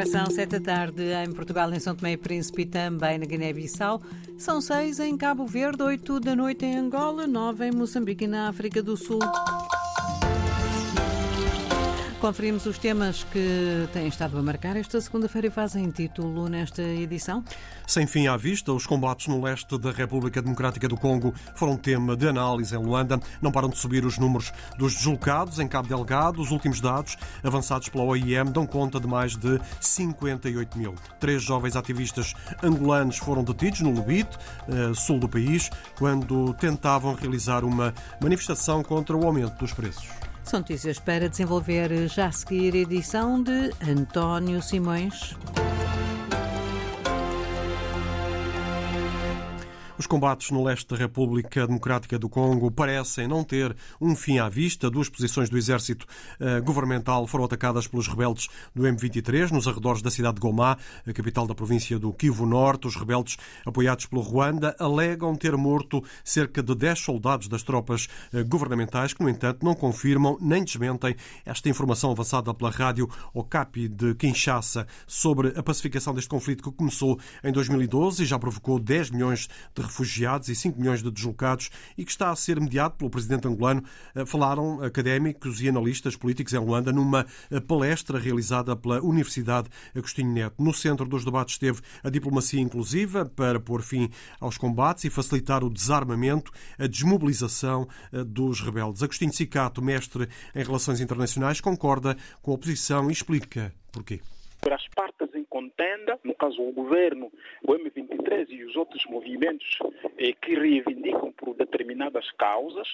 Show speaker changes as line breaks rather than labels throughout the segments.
Agora são sete da tarde em Portugal, em São Tomé e Príncipe e também na Guiné-Bissau. São seis em Cabo Verde, oito da noite em Angola, nove em Moçambique e na África do Sul. Conferimos os temas que têm estado a marcar esta segunda-feira e fazem título nesta edição.
Sem fim à vista, os combates no leste da República Democrática do Congo foram tema de análise em Luanda. Não param de subir os números dos deslocados em Cabo Delgado. Os últimos dados, avançados pela OIM, dão conta de mais de 58 mil. Três jovens ativistas angolanos foram detidos no Lubito, eh, sul do país, quando tentavam realizar uma manifestação contra o aumento dos preços.
São notícias para desenvolver já a seguir edição de António Simões.
Os combates no leste da República Democrática do Congo parecem não ter um fim à vista. Duas posições do exército uh, governamental foram atacadas pelos rebeldes do M23 nos arredores da cidade de Goma, a capital da província do Kivu Norte. Os rebeldes, apoiados pelo Ruanda, alegam ter morto cerca de 10 soldados das tropas uh, governamentais, que, no entanto, não confirmam nem desmentem esta informação avançada pela rádio Okapi de Kinshasa sobre a pacificação deste conflito que começou em 2012 e já provocou 10 milhões de refugiados e 5 milhões de deslocados e que está a ser mediado pelo presidente angolano, eh, falaram académicos e analistas políticos em Luanda numa eh, palestra realizada pela Universidade Agostinho Neto. No centro dos debates esteve a diplomacia inclusiva para pôr fim aos combates e facilitar o desarmamento, a desmobilização eh, dos rebeldes. Agostinho Cicato, mestre em Relações Internacionais, concorda com a oposição e explica porquê.
Para as partes contenda, no caso o governo, o M23 e os outros movimentos eh, que reivindicam por determinadas causas,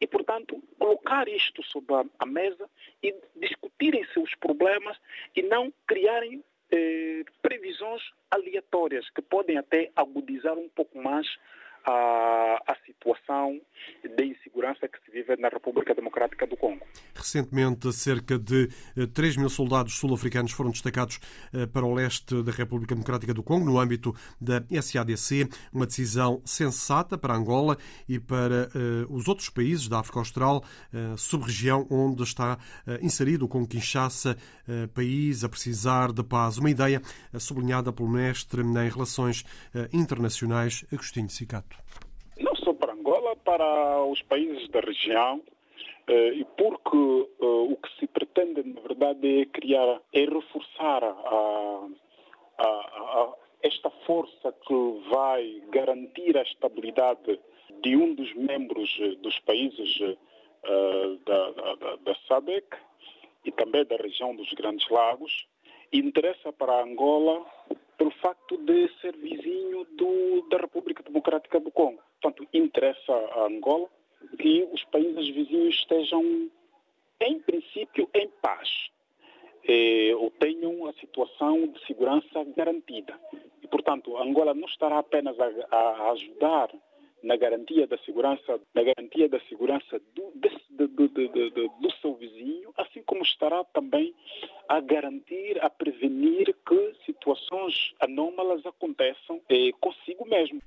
e, portanto, colocar isto sobre a, mesa e discutirem seus problemas e não criarem eh, previsões aleatórias que podem até agudizar um pouco mais a situação de insegurança que se vive na República Democrática do Congo.
Recentemente, cerca de 3 eh, mil soldados sul-africanos foram destacados eh, para o leste da República Democrática do Congo, no âmbito da SADC, uma decisão sensata para Angola e para eh, os outros países da África Austral, sub-região onde está inserido o Congo Kinshasa, país a precisar de paz. Uma ideia sublinhada pelo mestre em Relações Internacionais, Agostinho Cicato
para os países da região eh, e porque eh, o que se pretende, na verdade, é criar, é reforçar a, a, a esta força que vai garantir a estabilidade de um dos membros eh, dos países da, da, da SADC e também da região dos Grandes Lagos, interessa para Angola pelo facto de ser vizinho do, da República Democrática do Congo. Portanto, interessa a Angola que os países vizinhos estejam, em princípio, em paz, eh, ou tenham a situação de segurança garantida. E, portanto, Angola não estará apenas a, a ajudar na garantia da segurança, na garantia da segurança do, de, de, do seu vizinho, assim como estará também a garantir, a prevenir que situações anômalas aconteçam eh, consigo mesmo.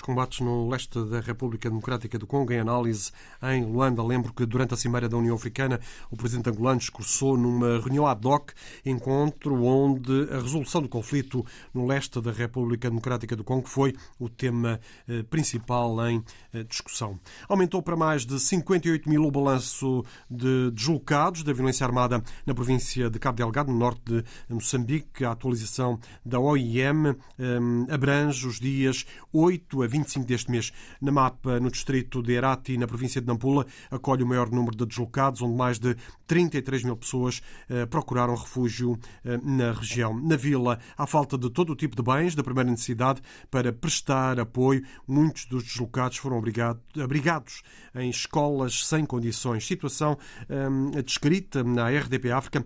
Os combates no leste da República Democrática do Congo, em análise em Luanda. Lembro que durante a Cimeira da União Africana, o presidente angolano discursou numa reunião ad hoc, encontro onde a resolução do conflito no leste da República Democrática do Congo foi o tema eh, principal em eh, discussão. Aumentou para mais de 58 mil o balanço de deslocados da violência armada na província de Cabo Delgado, no norte de Moçambique. A atualização da OIM eh, abrange os dias 8 a 25 deste mês. Na mapa, no distrito de Herati, na província de Nampula, acolhe o maior número de deslocados, onde mais de 33 mil pessoas eh, procuraram refúgio eh, na região. Na vila, há falta de todo o tipo de bens da primeira necessidade para prestar apoio. Muitos dos deslocados foram abrigados em escolas sem condições. Situação eh, descrita na RDP África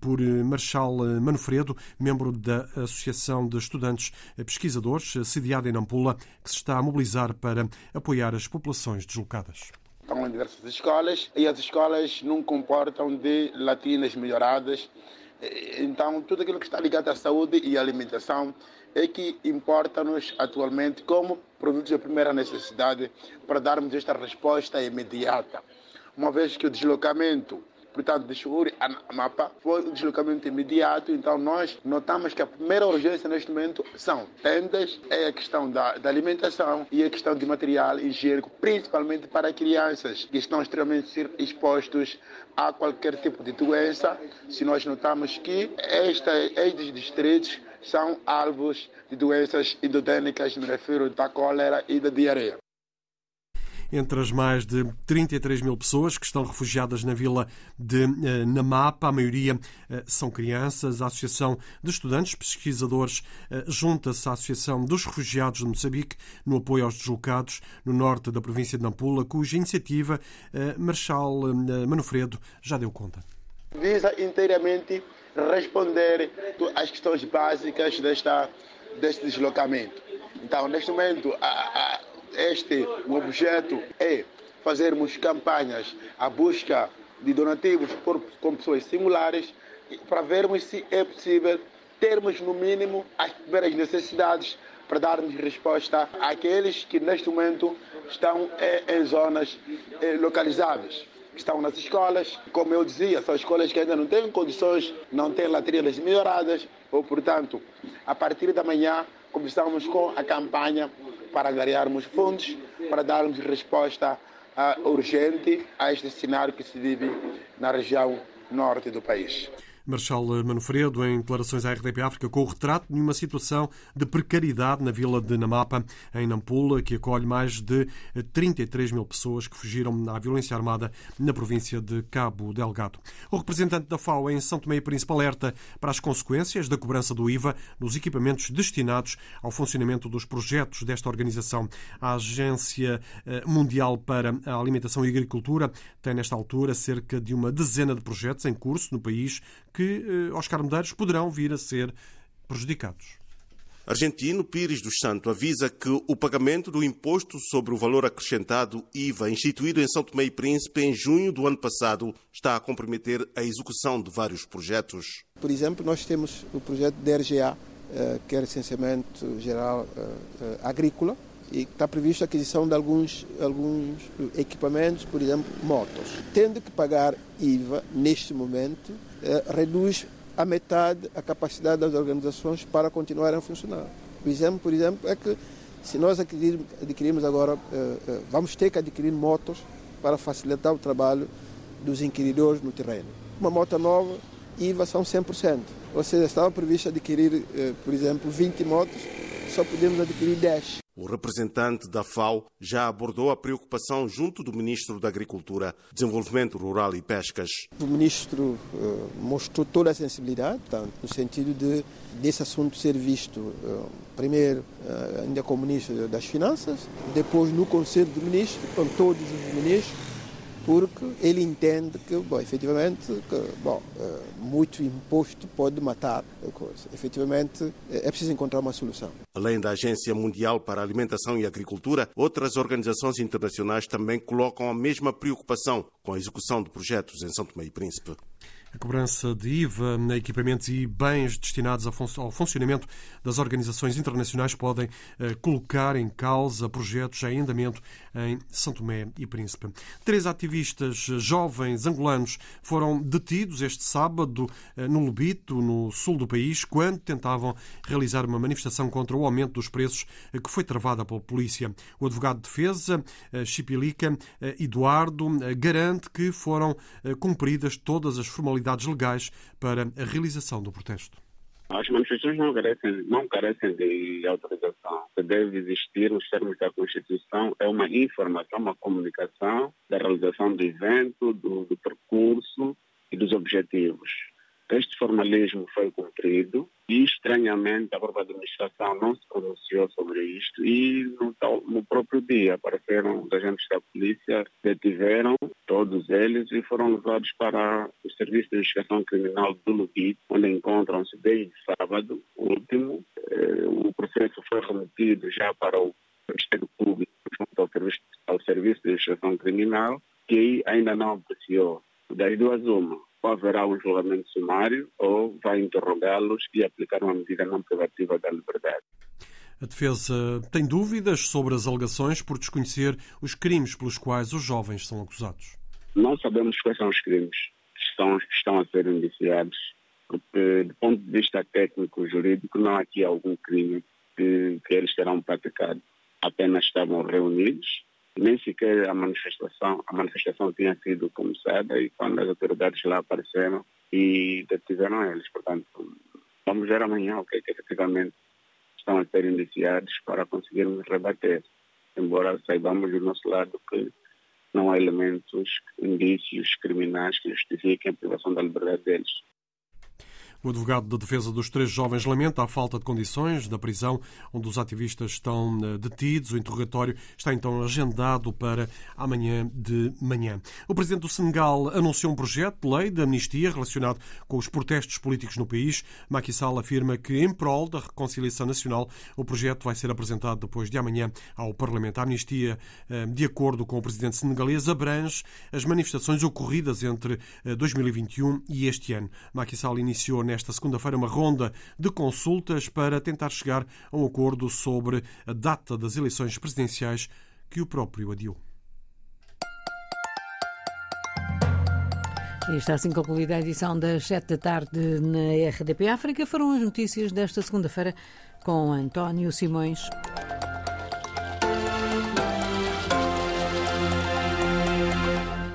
por Marshal Manofredo, membro da Associação de Estudantes Pesquisadores, sediada em Nampula, que se está a mobilizar para apoiar as populações deslocadas.
Estão em diversas escolas e as escolas não comportam de latinas melhoradas. Então, tudo aquilo que está ligado à saúde e à alimentação é que importa-nos atualmente como produtos de primeira necessidade para darmos esta resposta imediata. Uma vez que o deslocamento portanto, de Churi a Mapa, foi um deslocamento imediato. Então, nós notamos que a primeira urgência neste momento são tendas, é a questão da, da alimentação e a questão de material higiênico, principalmente para crianças que estão extremamente expostos a qualquer tipo de doença. Se nós notamos que esta, estes distritos são alvos de doenças endodênicas, me refiro da cólera e da diarreia.
Entre as mais de 33 mil pessoas que estão refugiadas na vila de eh, Namapa, a maioria eh, são crianças. A Associação de Estudantes Pesquisadores eh, junta-se à Associação dos Refugiados de Moçambique no apoio aos deslocados no norte da província de Nampula, cuja iniciativa Marshal Manofredo já deu conta.
Visa inteiramente responder às questões básicas desta, deste deslocamento. Então, neste momento, a, a, este objeto é fazermos campanhas à busca de donativos por, com pessoas singulares para vermos se é possível termos no mínimo as primeiras necessidades para darmos resposta àqueles que neste momento estão é, em zonas é, localizáveis que estão nas escolas. Como eu dizia, são escolas que ainda não têm condições, não têm latrinas melhoradas, ou, portanto, a partir da manhã começamos com a campanha para ganharmos fundos, para darmos resposta uh, urgente a este cenário que se vive na região norte do país.
Marshal Manofredo, em declarações à RDP África, com o retrato de uma situação de precariedade na vila de Namapa, em Nampula, que acolhe mais de 33 mil pessoas que fugiram à violência armada na província de Cabo Delgado. O representante da FAO em São Tomé e Príncipe alerta para as consequências da cobrança do IVA nos equipamentos destinados ao funcionamento dos projetos desta organização. A Agência eh, Mundial para a Alimentação e Agricultura tem, nesta altura, cerca de uma dezena de projetos em curso no país que eh, Oscar Medeiros poderão vir a ser prejudicados.
Argentino Pires dos Santos avisa que o pagamento do imposto sobre o valor acrescentado IVA, instituído em São Tomé e Príncipe em junho do ano passado, está a comprometer a execução de vários projetos.
Por exemplo, nós temos o projeto da RGA, eh, que é Recenseamento Geral eh, Agrícola, e está prevista a aquisição de alguns, alguns equipamentos, por exemplo, motos. Tendo que pagar IVA neste momento, eh, reduz a metade a capacidade das organizações para continuarem a funcionar. O exemplo, por exemplo, é que se nós adquirirmos agora, eh, eh, vamos ter que adquirir motos para facilitar o trabalho dos inquiridores no terreno. Uma moto nova, IVA são 100%. Ou seja, estava previsto adquirir, por exemplo, 20 motos, só podemos adquirir 10.
O representante da FAO já abordou a preocupação junto do Ministro da Agricultura, Desenvolvimento Rural e Pescas.
O Ministro uh, mostrou toda a sensibilidade, tanto no sentido de desse assunto ser visto uh, primeiro uh, ainda como Ministro das Finanças, depois no Conselho de Ministros, com todos os ministros, porque ele entende que, bom, efetivamente, que, bom, eh, muito imposto pode matar a coisa. Efetivamente, é preciso encontrar uma solução.
Além da Agência Mundial para a Alimentação e Agricultura, outras organizações internacionais também colocam a mesma preocupação com a execução de projetos em São Tomé e Príncipe.
A cobrança de IVA na equipamentos e bens destinados ao funcionamento das organizações internacionais podem eh, colocar em causa projetos em andamento em São Tomé e Príncipe. Três ativistas jovens angolanos foram detidos este sábado eh, no Lubito, no sul do país, quando tentavam realizar uma manifestação contra o aumento dos preços eh, que foi travada pela polícia. O advogado de defesa, Chipilica Eduardo, garante que foram cumpridas todas as formalidades formalidades legais para a realização do protesto.
As manifestações não carecem, não carecem de autorização. Que deve existir nos termos da Constituição é uma informação, uma comunicação da realização do evento, do, do percurso e dos objetivos. Este formalismo foi cumprido e, estranhamente, a própria administração não se pronunciou sobre isto e, no, no próprio dia, apareceram os agentes da polícia, detiveram todos eles e foram levados para o Serviço de Investigação Criminal do Lubit, onde encontram-se desde sábado último. Eh, o processo foi remetido já para o Ministério Público, junto ao Serviço, ao Serviço de Investigação Criminal, que ainda não apreciou. Das duas, uma haverá um julgamento sumário ou vai interrogá-los e aplicar uma medida não privativa da liberdade.
A defesa tem dúvidas sobre as alegações por desconhecer os crimes pelos quais os jovens são acusados.
Não sabemos quais são os crimes. são os que estão a ser indiciados, porque do ponto de vista técnico jurídico não há aqui algum crime que, que eles terão praticado. Apenas estavam reunidos, nem sequer a manifestação, a manifestação tinha sido começada e quando as autoridades lá apareceram e detiveram eles. Portanto, vamos ver amanhã o que, é que efetivamente estão a ser indiciados para conseguirmos rebater. Embora saibamos do nosso lado que não há elementos, indícios criminais que justifiquem a privação da liberdade deles.
O advogado da defesa dos três jovens lamenta a falta de condições da prisão onde os ativistas estão eh, detidos. O interrogatório está então agendado para amanhã de manhã. O presidente do Senegal anunciou um projeto de lei de amnistia relacionado com os protestos políticos no país. Macky Sall afirma que, em prol da reconciliação nacional, o projeto vai ser apresentado depois de amanhã ao Parlamento. A amnistia, eh, de acordo com o presidente senegalês, abrange as manifestações ocorridas entre 2021 eh, e este ano. Macky Sall iniciou nesta segunda-feira uma ronda de consultas para tentar chegar a um acordo sobre a data das eleições presidenciais que o próprio adiou.
E está assim concluída a edição das 7 da tarde na RDP África. Foram as notícias desta segunda-feira com António Simões.